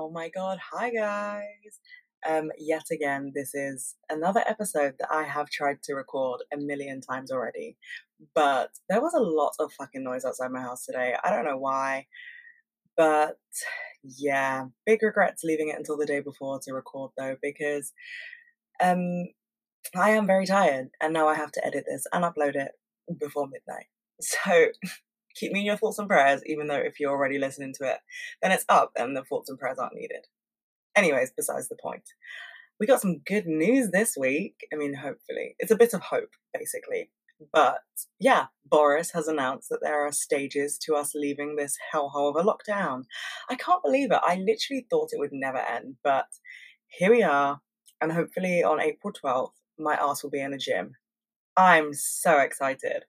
Oh my god, hi guys. Um, yet again, this is another episode that I have tried to record a million times already. But there was a lot of fucking noise outside my house today. I don't know why. But yeah, big regrets leaving it until the day before to record though, because um I am very tired and now I have to edit this and upload it before midnight. So keep me in your thoughts and prayers, even though if you're already listening to it, then it's up and the thoughts and prayers aren't needed. Anyways, besides the point. We got some good news this week. I mean, hopefully. It's a bit of hope, basically. But yeah, Boris has announced that there are stages to us leaving this hellhole of a lockdown. I can't believe it. I literally thought it would never end, but here we are. And hopefully on April 12th, my ass will be in a gym. I'm so excited.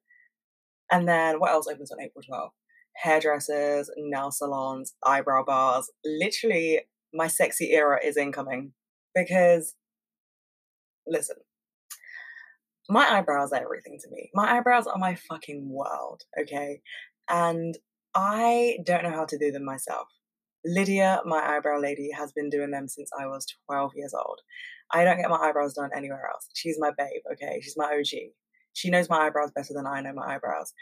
And then what else opens on April 12th? Hairdressers, nail salons, eyebrow bars. Literally, my sexy era is incoming. Because, listen, my eyebrows are everything to me. My eyebrows are my fucking world, okay? And I don't know how to do them myself. Lydia, my eyebrow lady, has been doing them since I was 12 years old. I don't get my eyebrows done anywhere else. She's my babe, okay? She's my OG. She knows my eyebrows better than I know my eyebrows.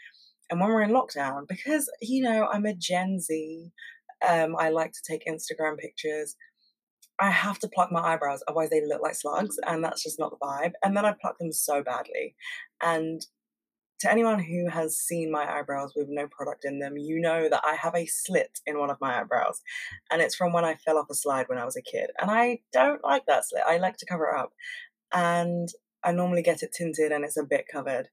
And when we're in lockdown, because, you know, I'm a Gen Z, um, I like to take Instagram pictures. I have to pluck my eyebrows, otherwise they look like slugs, and that's just not the vibe. And then I pluck them so badly. And to anyone who has seen my eyebrows with no product in them, you know that I have a slit in one of my eyebrows. And it's from when I fell off a slide when I was a kid. And I don't like that slit. I like to cover it up. And I normally get it tinted and it's a bit covered.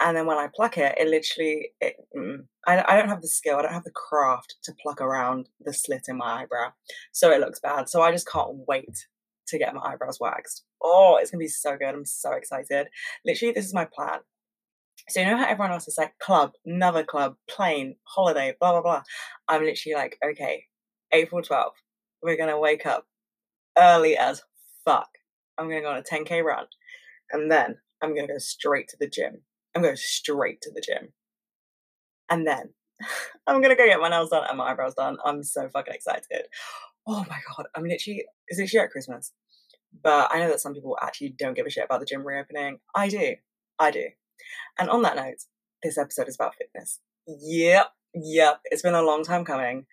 And then when I pluck it, it literally, it, mm, I, I don't have the skill, I don't have the craft to pluck around the slit in my eyebrow. So it looks bad. So I just can't wait to get my eyebrows waxed. Oh, it's gonna be so good. I'm so excited. Literally, this is my plan. So you know how everyone else is like club, another club, plane, holiday, blah blah blah. I'm literally like, okay, April 12th, we're gonna wake up early as fuck. I'm gonna go on a 10k run, and then I'm gonna go straight to the gym. I'm going straight to the gym, and then I'm gonna go get my nails done and my eyebrows done. I'm so fucking excited. Oh my god, I'm literally it's literally at Christmas. But I know that some people actually don't give a shit about the gym reopening. I do. I do. And on that note, this episode is about fitness. Yep, yep. It's been a long time coming.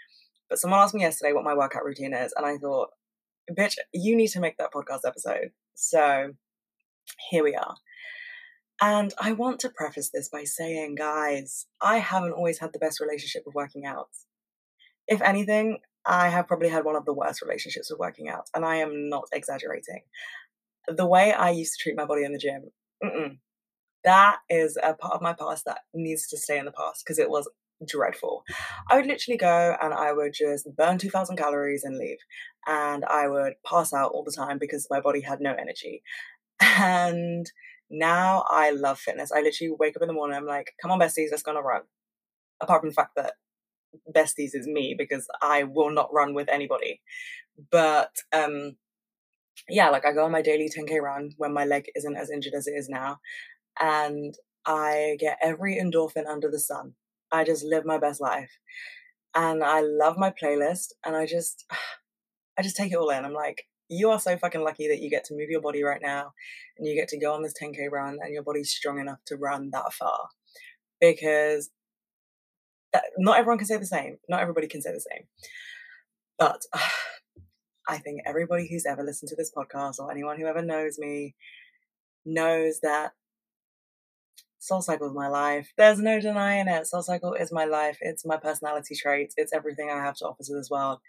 But someone asked me yesterday what my workout routine is, and I thought, bitch, you need to make that podcast episode. So here we are. And I want to preface this by saying, guys, I haven't always had the best relationship with working out. If anything, I have probably had one of the worst relationships with working out, and I am not exaggerating. The way I used to treat my body in the gym, that is a part of my past that needs to stay in the past because it was dreadful. I would literally go and I would just burn 2,000 calories and leave. And I would pass out all the time because my body had no energy. And now I love fitness. I literally wake up in the morning, I'm like, come on, besties, let's go on a run. Apart from the fact that besties is me because I will not run with anybody. But um yeah, like I go on my daily 10k run when my leg isn't as injured as it is now and I get every endorphin under the sun. I just live my best life. And I love my playlist and I just I just take it all in. I'm like, you are so fucking lucky that you get to move your body right now and you get to go on this 10k run and your body's strong enough to run that far. Because that, not everyone can say the same. Not everybody can say the same. But I think everybody who's ever listened to this podcast or anyone who ever knows me knows that Soul Cycle is my life. There's no denying it. Soul Cycle is my life. It's my personality trait. It's everything I have to offer to this world.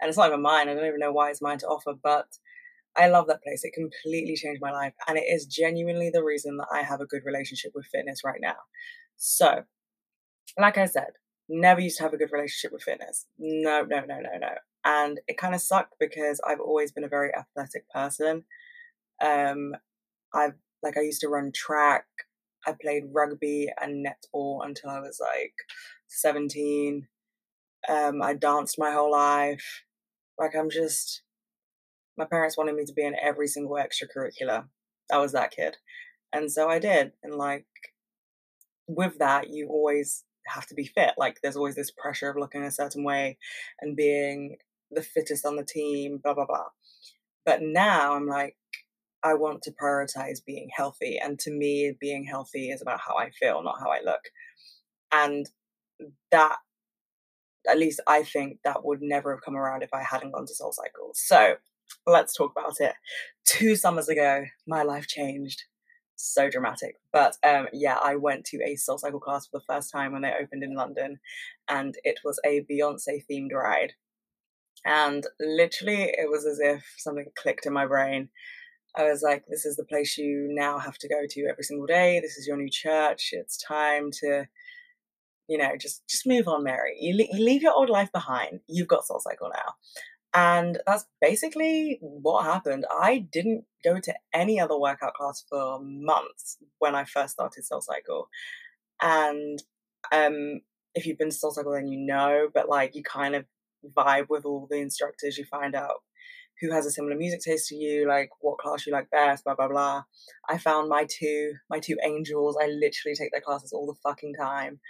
And it's not even mine. I don't even know why it's mine to offer, but I love that place. It completely changed my life. And it is genuinely the reason that I have a good relationship with fitness right now. So, like I said, never used to have a good relationship with fitness. No, no, no, no, no. And it kind of sucked because I've always been a very athletic person. Um, I've like I used to run track. I played rugby and netball until I was like 17. Um, I danced my whole life. Like, I'm just, my parents wanted me to be in every single extracurricular. I was that kid. And so I did. And like, with that, you always have to be fit. Like, there's always this pressure of looking a certain way and being the fittest on the team, blah blah blah. But now I'm like, I want to prioritize being healthy, and to me, being healthy is about how I feel, not how I look. And that at least I think that would never have come around if I hadn't gone to Soul Cycle. So let's talk about it. Two summers ago, my life changed. So dramatic. But um, yeah, I went to a Soul Cycle class for the first time when they opened in London, and it was a Beyonce themed ride. And literally, it was as if something clicked in my brain. I was like, this is the place you now have to go to every single day. This is your new church. It's time to you know, just just move on, Mary. You, you leave your old life behind. You've got Soul Cycle now. And that's basically what happened. I didn't go to any other workout class for months when I first started Soul Cycle. And um, if you've been to Soul Cycle, then you know, but like you kind of vibe with all the instructors. You find out who has a similar music taste to you, like what class you like best, blah blah blah. I found my two my two angels. I literally take their classes all the fucking time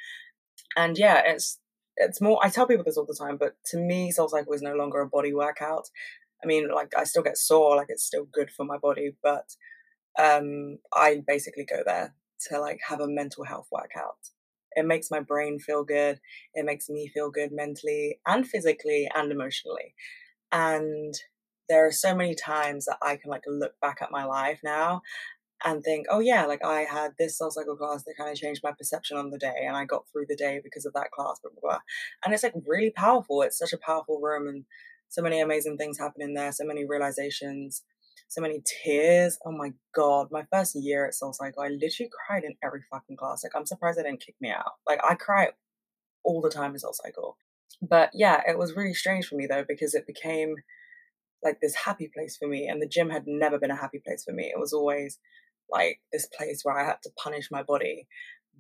and yeah, it's it's more. I tell people this all the time, but to me, Soul Cycle is no longer a body workout. I mean, like I still get sore, like it's still good for my body, but um, I basically go there to like have a mental health workout. It makes my brain feel good. It makes me feel good mentally and physically and emotionally. And there are so many times that I can like look back at my life now and think, oh yeah, like I had this soul cycle class that kind of changed my perception on the day, and I got through the day because of that class, blah blah blah. And it's like really powerful. It's such a powerful room, and so many amazing things happen in there. So many realizations, so many tears. Oh my god, my first year at Soul Cycle, I literally cried in every fucking class. Like I'm surprised they didn't kick me out. Like I cry all the time in Soul Cycle. But yeah, it was really strange for me though because it became like this happy place for me and the gym had never been a happy place for me it was always like this place where I had to punish my body.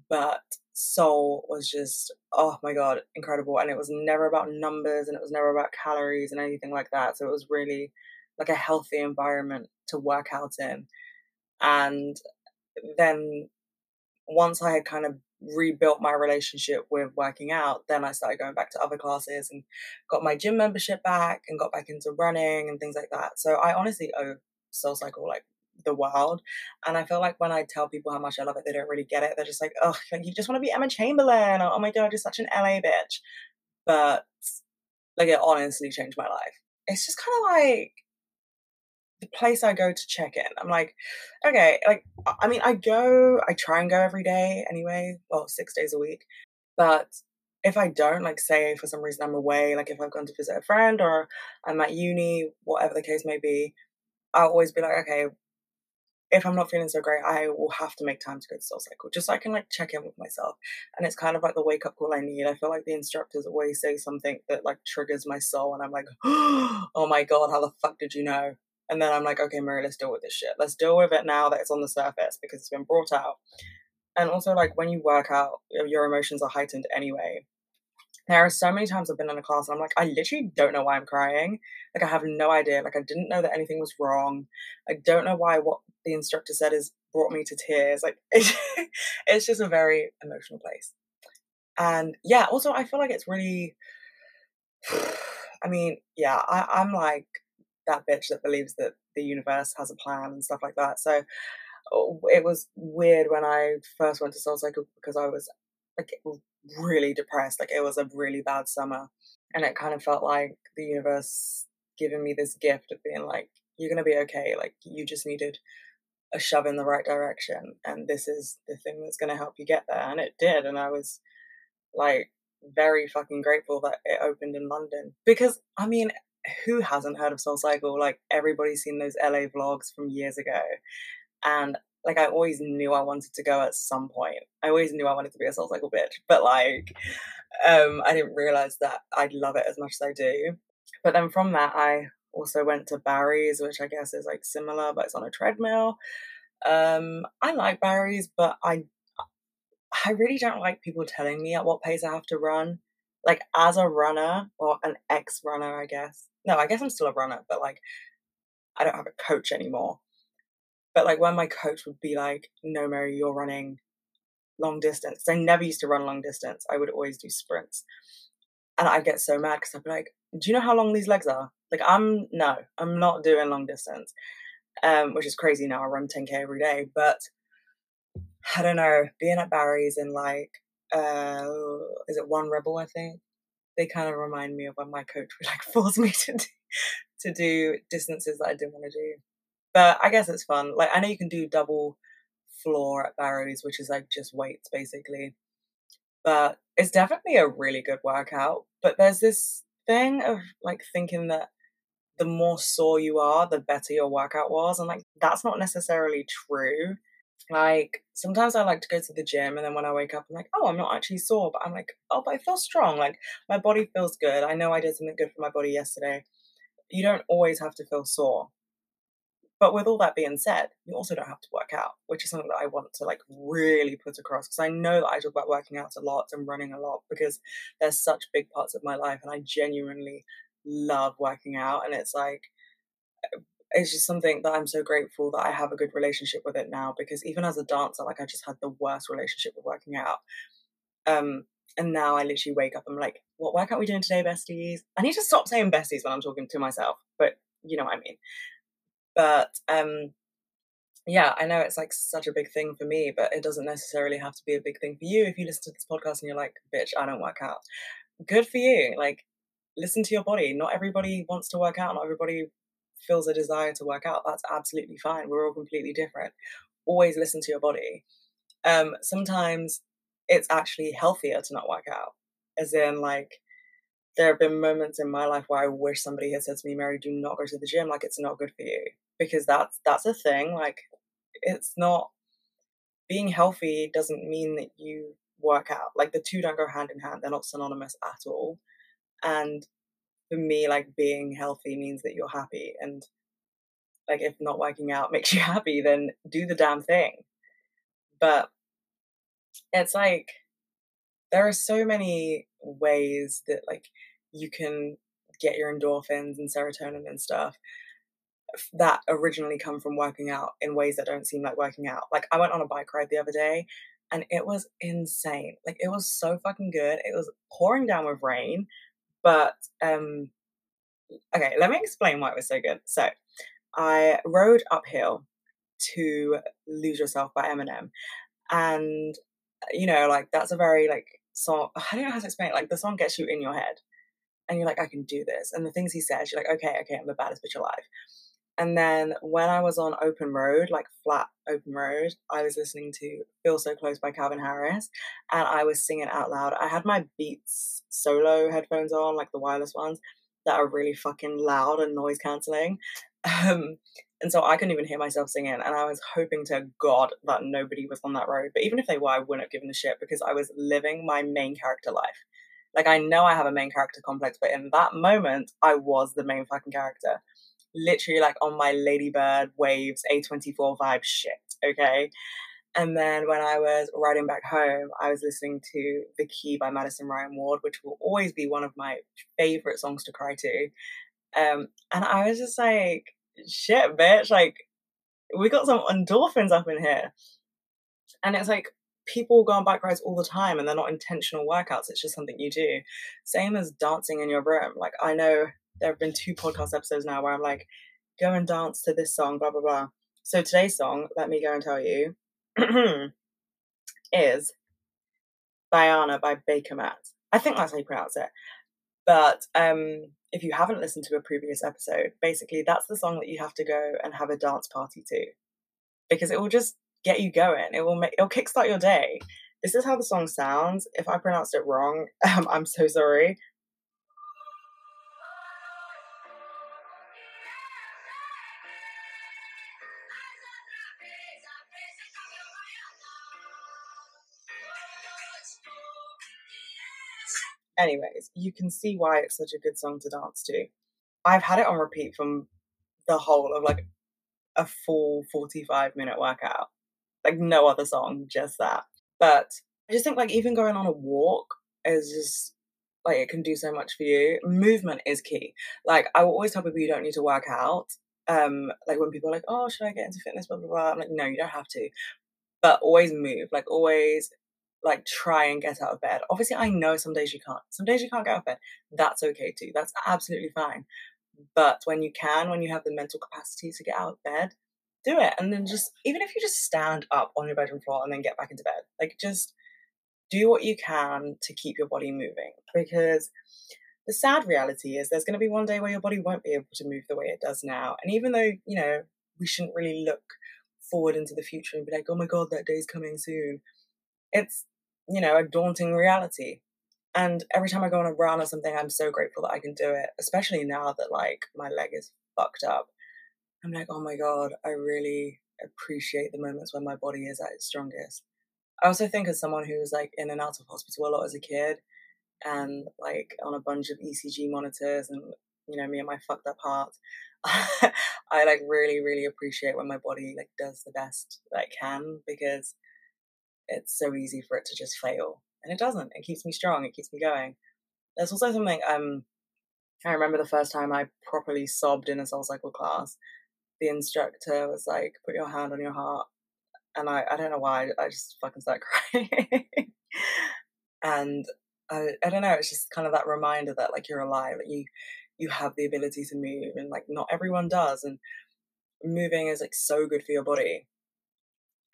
But soul was just, oh my God, incredible. And it was never about numbers and it was never about calories and anything like that. So it was really like a healthy environment to work out in. And then once I had kind of rebuilt my relationship with working out, then I started going back to other classes and got my gym membership back and got back into running and things like that. So I honestly owe Soul Cycle like the world. And I feel like when I tell people how much I love it, they don't really get it. They're just like, oh, like you just want to be Emma Chamberlain, or oh my god, you're such an LA bitch. But like it honestly changed my life. It's just kind of like the place I go to check in. I'm like, okay, like I mean, I go, I try and go every day anyway. Well, six days a week, but if I don't, like, say for some reason I'm away, like if I've gone to visit a friend or I'm at uni, whatever the case may be, I'll always be like, okay, if I'm not feeling so great, I will have to make time to go to Soul Cycle just so I can like check in with myself. And it's kind of like the wake up call I need. I feel like the instructors always say something that like triggers my soul, and I'm like, oh my god, how the fuck did you know? And then I'm like, okay, Mary, let's deal with this shit. Let's deal with it now that it's on the surface because it's been brought out. And also, like when you work out, your emotions are heightened anyway. There are so many times I've been in a class and I'm like, I literally don't know why I'm crying. Like, I have no idea. Like, I didn't know that anything was wrong. I don't know why what the instructor said has brought me to tears. Like, it's just a very emotional place. And yeah, also, I feel like it's really, I mean, yeah, I, I'm like that bitch that believes that the universe has a plan and stuff like that. So oh, it was weird when I first went to Soul Cycle because I was like really depressed. Like it was a really bad summer. And it kind of felt like the universe giving me this gift of being like, you're to be okay. Like you just needed a shove in the right direction. And this is the thing that's to help you get there. And it did. And I was like very fucking grateful that it opened in London because I mean, who hasn't heard of Soul Cycle? Like everybody's seen those LA vlogs from years ago. And like I always knew I wanted to go at some point. I always knew I wanted to be a soul cycle bitch, but like um I didn't realize that I'd love it as much as I do. But then from that I also went to Barry's, which I guess is like similar, but it's on a treadmill. Um I like Barry's, but I I really don't like people telling me at what pace I have to run. Like as a runner or an ex runner, I guess. No, I guess I'm still a runner, but like I don't have a coach anymore. But like when my coach would be like, no, Mary, you're running long distance. I never used to run long distance. I would always do sprints. And I'd get so mad because I'd be like, do you know how long these legs are? Like, I'm, no, I'm not doing long distance, um, which is crazy now. I run 10K every day. But I don't know, being at Barry's and like, uh, is it One Rebel, I think? They kind of remind me of when my coach would like force me to do, to do distances that I didn't want to do. But I guess it's fun. Like, I know you can do double floor at Barry's, which is like just weights basically. But it's definitely a really good workout. But there's this thing of like thinking that the more sore you are, the better your workout was. And like, that's not necessarily true. Like, sometimes I like to go to the gym and then when I wake up, I'm like, oh, I'm not actually sore, but I'm like, oh, but I feel strong. Like, my body feels good. I know I did something good for my body yesterday. You don't always have to feel sore. But with all that being said, you also don't have to work out, which is something that I want to like really put across because I know that I talk about working out a lot and running a lot because they're such big parts of my life and I genuinely love working out and it's like it's just something that I'm so grateful that I have a good relationship with it now because even as a dancer like I just had the worst relationship with working out um and now I literally wake up and I'm like what workout are we doing today besties I need to stop saying besties when I'm talking to myself but you know what I mean but um, yeah, I know it's like such a big thing for me, but it doesn't necessarily have to be a big thing for you. If you listen to this podcast and you're like, bitch, I don't work out, good for you. Like, listen to your body. Not everybody wants to work out, not everybody feels a desire to work out. That's absolutely fine. We're all completely different. Always listen to your body. Um, sometimes it's actually healthier to not work out, as in, like, there have been moments in my life where I wish somebody had said to me, Mary, do not go to the gym. Like it's not good for you. Because that's that's a thing. Like it's not being healthy doesn't mean that you work out. Like the two don't go hand in hand. They're not synonymous at all. And for me, like being healthy means that you're happy. And like if not working out makes you happy, then do the damn thing. But it's like there are so many ways that like you can get your endorphins and serotonin and stuff that originally come from working out in ways that don't seem like working out. Like I went on a bike ride the other day and it was insane. Like it was so fucking good. It was pouring down with rain, but um okay, let me explain why it was so good. So, I rode uphill to Lose Yourself by Eminem and you know, like that's a very like song. I don't know how to explain it. Like the song gets you in your head, and you're like, I can do this. And the things he says, you're like, okay, okay, I'm the baddest bitch alive. And then when I was on open road, like flat open road, I was listening to Feel So Close by Calvin Harris and I was singing out loud. I had my Beats solo headphones on, like the wireless ones, that are really fucking loud and noise cancelling. Um, and so I couldn't even hear myself singing. And I was hoping to God that nobody was on that road. But even if they were, I wouldn't have given a shit because I was living my main character life. Like, I know I have a main character complex, but in that moment, I was the main fucking character. Literally, like on my Ladybird Waves A24 vibe shit, okay? And then when I was riding back home, I was listening to The Key by Madison Ryann Ward, which will always be one of my favorite songs to cry to. Um, and I was just like, shit, bitch, like we got some endorphins up in here. And it's like people go on bike rides all the time and they're not intentional workouts, it's just something you do. Same as dancing in your room. Like I know there have been two podcast episodes now where I'm like, go and dance to this song, blah blah blah. So today's song, let me go and tell you, is Baiana by Bakermat. I think that's how you pronounce it. But um, if you haven't listened to a previous episode, basically that's the song that you have to go and have a dance party to, because it will just get you going. It will make it'll kickstart your day. This is how the song sounds. If I pronounced it wrong, um, I'm so sorry. Anyways, you can see why it's such a good song to dance to. I've had it on repeat from the whole of like a full 45 minute workout. Like no other song, just that. But I just think like even going on a walk is just like it can do so much for you. Movement is key. Like I will always tell people you don't need to work out. Um, like when people are like, oh, should I get into fitness? Blah blah blah. I'm like, no, you don't have to. But always move. Like always like try and get out of bed. Obviously, I know some days you can't. Some days you can't get out of bed. That's okay too. That's absolutely fine. But when you can, when you have the mental capacity to get out of bed, do it. And then just, even if you just stand up on your bedroom floor and then get back into bed, like just do what you can to keep your body moving. Because the sad reality is there's going to be one day where your body won't be able to move the way it does now. And even though, you know, we shouldn't really look forward into the future and be like, oh my God, that day's coming soon. It's, you know, a daunting reality. And every time I go on a run or something, I'm so grateful that I can do it, especially now that like my leg is fucked up. I'm like, oh my God, I really appreciate the moments when my body is at its strongest. I also think as someone who was like in and out of hospital a lot as a kid and like on a bunch of ECG monitors and you know me and my fucked up heart, I like really really appreciate when my body like does the best that it can because it's so easy for it to just fail and it doesn't. It keeps me strong. It keeps me going. There's also something um I remember the first time I properly sobbed in a soul cycle class. The instructor was like, "Put your hand on your heart and I, I don't know why I just fucking start crying. and I, I don't know, it's just kind of that reminder that like you're alive, that you you have the ability to move and like not everyone does and moving is like so good for your body.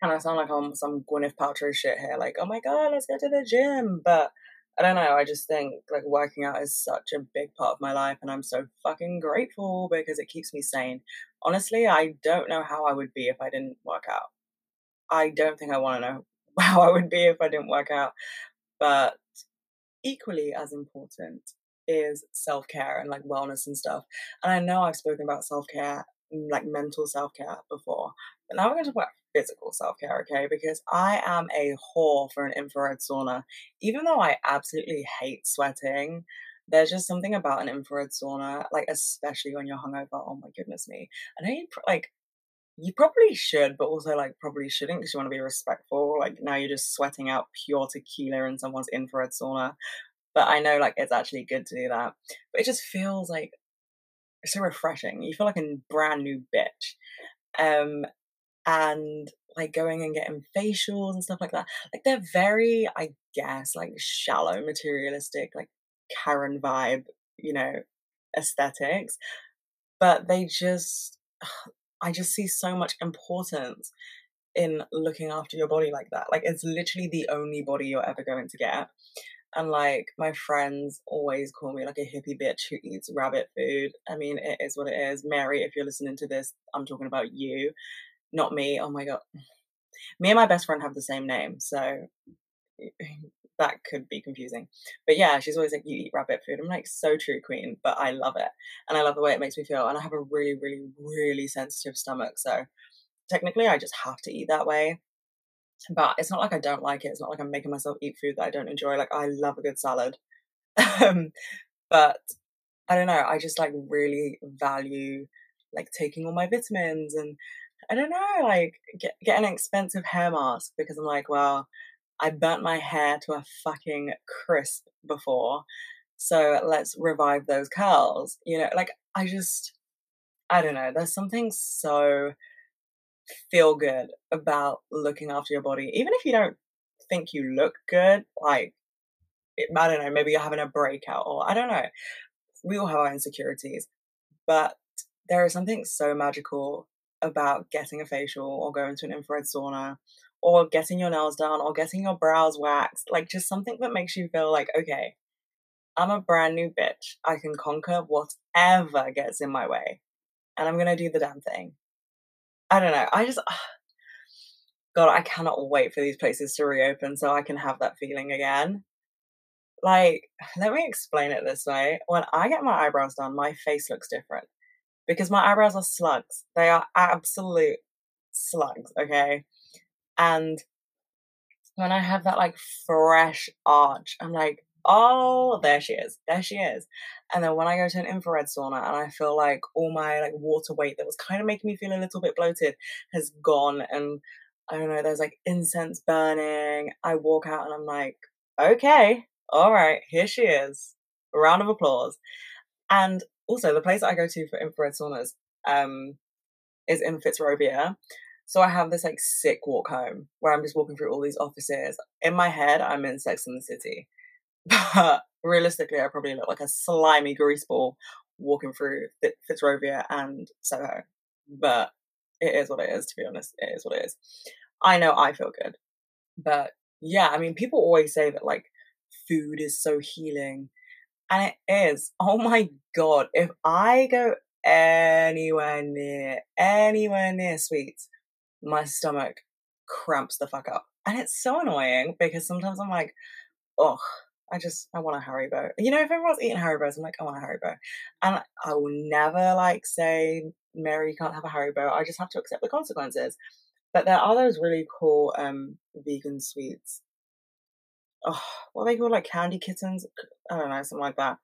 And I sound like I'm some Gwyneth Paltrow shit here, like, oh my god, let's go to the gym. But I don't know, I just think like working out is such a big part of my life and I'm so fucking grateful because it keeps me sane. Honestly, I don't know how I would be if I didn't work out. I don't think I want to know how I would be if I didn't work out. But equally as important is self care and like wellness and stuff. And I know I've spoken about self care, mm, like mental self care before, but now we're going to talk about physical self care, okay? Because I am a whore for an infrared sauna. Even though I absolutely hate sweating, there's just something about an infrared sauna, like especially when you're hungover. Oh my goodness me! I know you like you probably should, but also like probably shouldn't because you want to be respectful. Like now you're just sweating out pure tequila in someone's infrared sauna. But I know like it's actually good to do that. But it just feels like so refreshing. You feel like a brand new bitch. Um and like going and getting facials and stuff like that. Like they're very, I guess, like shallow, materialistic, like Karen vibe, you know, aesthetics. But they just I just see so much importance in looking after your body like that. Like it's literally the only body you're ever going to get. And like my friends always call me like a hippie bitch who eats rabbit food. I mean, it is what it is. Mary, if you're listening to this, I'm talking about you, not me. Oh my god. Me and my best friend have the same name, so that could be confusing. But yeah, she's always like, You eat rabbit food. I'm like, So true, Queen, but I love it. And I love the way it makes me feel. And I have a really, really, really sensitive stomach. So technically, I just have to eat that way. But it's not like I don't like it. It's not like I'm making myself eat food that I don't enjoy. Like, I love a good salad. um, but I don't know. I just like really value like taking all my vitamins and I don't know, like get get an expensive hair mask because I'm like, well, I burnt my hair to a fucking crisp before. So let's revive those curls. You know, like I just, I don't know. There's something so feel good about looking after your body, even if you don't think you look good. Like, it, I don't know, maybe you're having a breakout, or I don't know. We all have our insecurities, but there is something so magical about getting a facial or going to an infrared sauna or getting your nails done or getting your brows waxed. Like just something that makes you feel like, okay, I'm a brand new bitch. I can conquer whatever gets in my way. And I'm going to do the damn thing. I don't know. I just, God, I cannot wait for these places to reopen so I can have that feeling again. Like, let me explain it this way. When I get my eyebrows done, my face looks different because my eyebrows are slugs. They are absolute slugs, okay? And when I have that like fresh arch, I'm like, oh, there she is, there she is. And then when I go to an infrared sauna and I feel like all my like water weight that was kind of making me feel a little bit bloated has gone, and I don't know, there's like incense burning. I walk out and I'm like, okay, all right, here she is. A round of applause. And also, the place I go to for infrared saunas um, is in Fitzrovia. So I have this like sick walk home where I'm just walking through all these offices. In my head, I'm in Sex and the City. But realistically, I probably look like a slimy greaseball walking through Fitzrovia and Soho. But it is what it is, to be honest. It is what it is. I know I feel good. But yeah, I mean, people always say that like food is so healing. And it is. Oh my God. If I go anywhere near, anywhere near sweets, my stomach cramps the fuck up. And it's so annoying because sometimes I'm like, oh, I just I want a Haribo. You know, if everyone's eating Haribos, I'm like, I want a Haribo. And I will never like say, Mary, you can't have a Haribo. I just have to accept the consequences. But there are those really cool um vegan sweets. Oh, what they call like candy kittens? I don't know, something like that.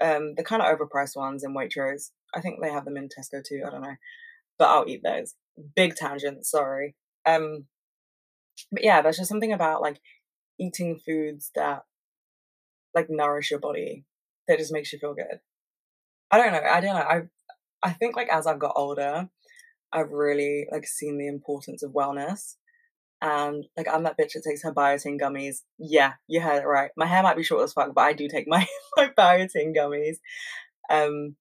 Um, the kind of overpriced ones in Waitrose. I think they have them in Tesco too. I don't know, but I'll eat those. Big tangent, sorry. Um, but yeah, there's just something about like eating foods that like nourish your body that just makes you feel good. I don't know. I don't know. I I think like as I've got older, I've really like seen the importance of wellness. And like I'm that bitch that takes her biotin gummies. Yeah, you heard it right. My hair might be short as fuck, but I do take my my biotin gummies. Um,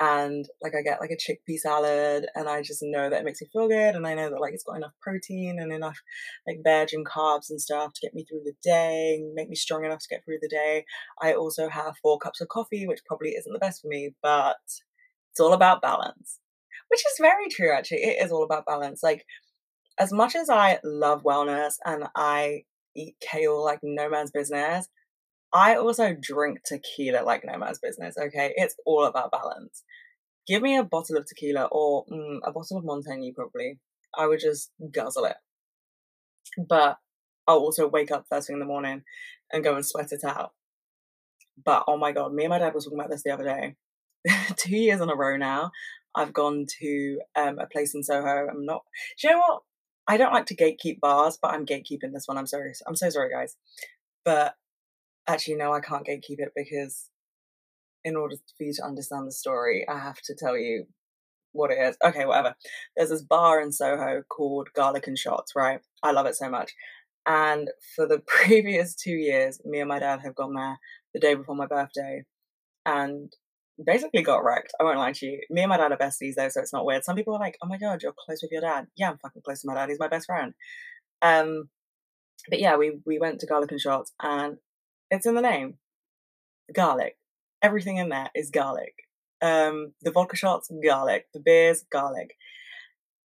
and like I get like a chickpea salad and I just know that it makes me feel good and I know that like it's got enough protein and enough like veg and carbs and stuff to get me through the day make me strong enough to get through the day. I also have four cups of coffee, which probably isn't the best for me, but it's all about balance. Which is very true actually. It is all about balance. Like as much as I love wellness and I eat kale like no man's business, I also drink tequila like no man's business, okay? It's all about balance. Give me a bottle of tequila or mm, a bottle of Montaigne, probably. I would just guzzle it. But I'll also wake up first thing in the morning and go and sweat it out. But oh my god, me and my dad were talking about this the other day. Two years in a row now, I've gone to um, a place in Soho. I'm not. Do you know what? I don't like to gatekeep bars, but I'm gatekeeping this one. I'm sorry. I'm so sorry, guys. But actually, no, I can't gatekeep it because in order for you to understand the story, I have to tell you what it is. Okay, whatever. There's this bar in Soho called Garlic and Shots, right? I love it so much. And for the previous two years, me and my dad have gone there the day before my birthday and basically got wrecked. I won't lie to you. Me and my dad are besties though, so it's not weird. Some people are like, oh my god, you're close with your dad. Yeah, I'm fucking close to my dad. He's my best friend. Um, but yeah, we, we went to Garlic and Shots and it's in the name. Garlic. Everything in there is garlic. Um, the vodka shots, garlic. The beers, garlic.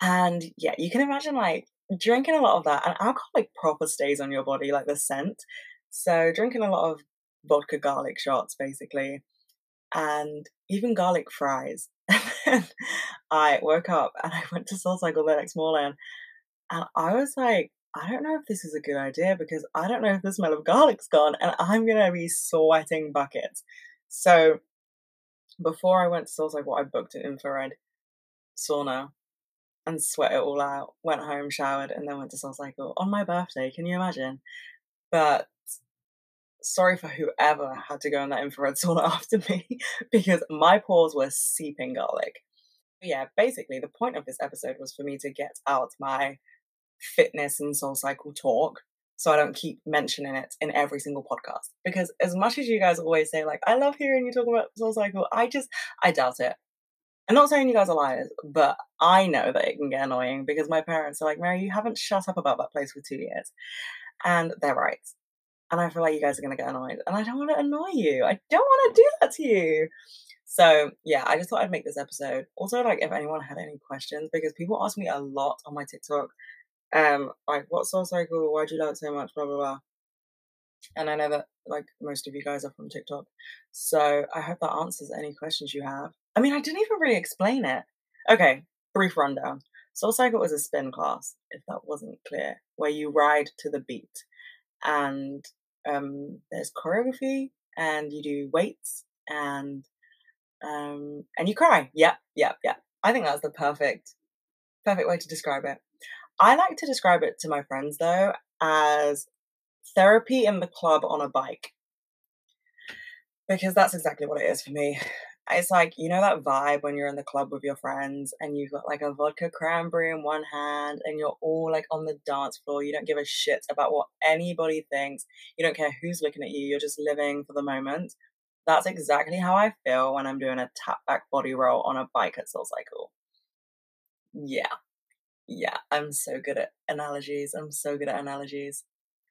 And yeah, you can imagine like drinking a lot of that and alcohol like proper stays on your body, like the scent. So drinking a lot of vodka garlic shots basically. And even garlic fries. And then I woke up and I went to Soul Cycle the next morning and I was like, I don't know if this is a good idea because I don't know if the smell of garlic's gone and I'm going to be sweating buckets. So before I went to Soul Cycle, I booked an infrared sauna and sweat it all out. Went home, showered, and then went to Soul Cycle on my birthday. Can you imagine? But sorry for whoever had to go in that infrared sauna after me because my pores were seeping garlic. But yeah, basically, the point of this episode was for me to get out my fitness and soul cycle talk so I don't keep mentioning it in every single podcast. Because as much as you guys always say, like, I love hearing you talk about soul cycle, I just, I doubt it. I'm not saying you guys are liars, but I know that it can get annoying because my parents are like, Mary, you haven't shut up about that place for two years. And they're right. And I feel like you guys are going to get annoyed. And I don't want to annoy you. I don't want to do that to you. So yeah, I just thought I'd make this episode. Also, like, if anyone had any questions, because people ask me a lot on my TikTok um, like what soul cycle? Why do you like so much? Blah blah blah. And I know that like most of you guys are from TikTok, so I hope that answers any questions you have. I mean, I didn't even really explain it. Okay, brief rundown. Soul Cycle is a spin class, if that wasn't clear, where you ride to the beat, and um, there's choreography, and you do weights, and um, and you cry. Yep, yep, yep. I think that's the perfect, perfect way to describe it. I like to describe it to my friends though as therapy in the club on a bike. Because that's exactly what it is for me. It's like you know that vibe when you're in the club with your friends and you've got like a vodka cranberry in one hand and you're all like on the dance floor you don't give a shit about what anybody thinks you don't care who's looking at you you're just living for the moment? That's exactly how i feel when i'm doing a tap back body roll on a bike at soul cycle yeah. Yeah i'm so good at analogies i'm so good at analogies.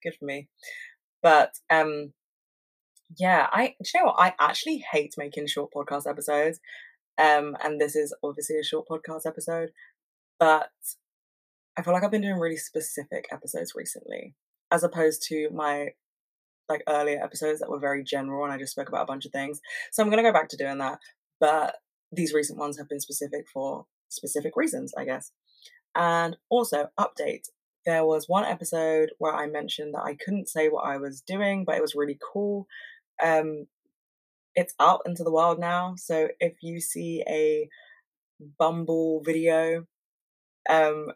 Good for me. But um yeah, I you know what? I actually hate making short podcast episodes. Um, and this is obviously a short podcast episode, but I feel like I've been doing really specific episodes recently, as opposed to my like earlier episodes that were very general and I just spoke about a bunch of things. So I'm gonna go back to doing that. But these recent ones have been specific for specific reasons, I guess. And also, update. There was one episode where I mentioned that I couldn't say what I was doing, but it was really cool. Um, it's out into the world now. So if you see a Bumble video, um,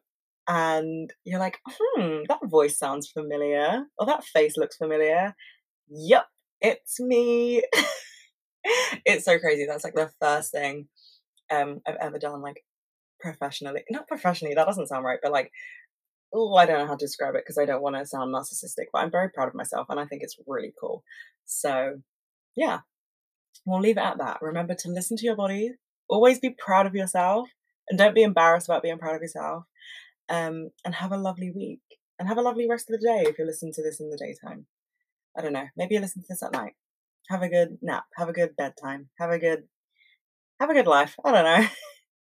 and you're like, hmm, that voice sounds familiar, or that face looks familiar. Yep, it's me. it's so crazy. That's like the first thing um I've ever done, like professionally. Not professionally, that doesn't sound right, but like, oh, I don't know how to describe it because I don't want to sound narcissistic, but I'm very proud of myself and I think it's really cool. So, yeah, we'll leave it at that. Remember to listen to your body, always be proud of yourself, and don't be embarrassed about being proud of yourself. Um, and have a lovely week, and have a lovely rest of the day if you're listening to this in the daytime. I don't know, maybe you listen to this at night. Have a good nap, have a good bedtime, have a good have a good life. I don't know.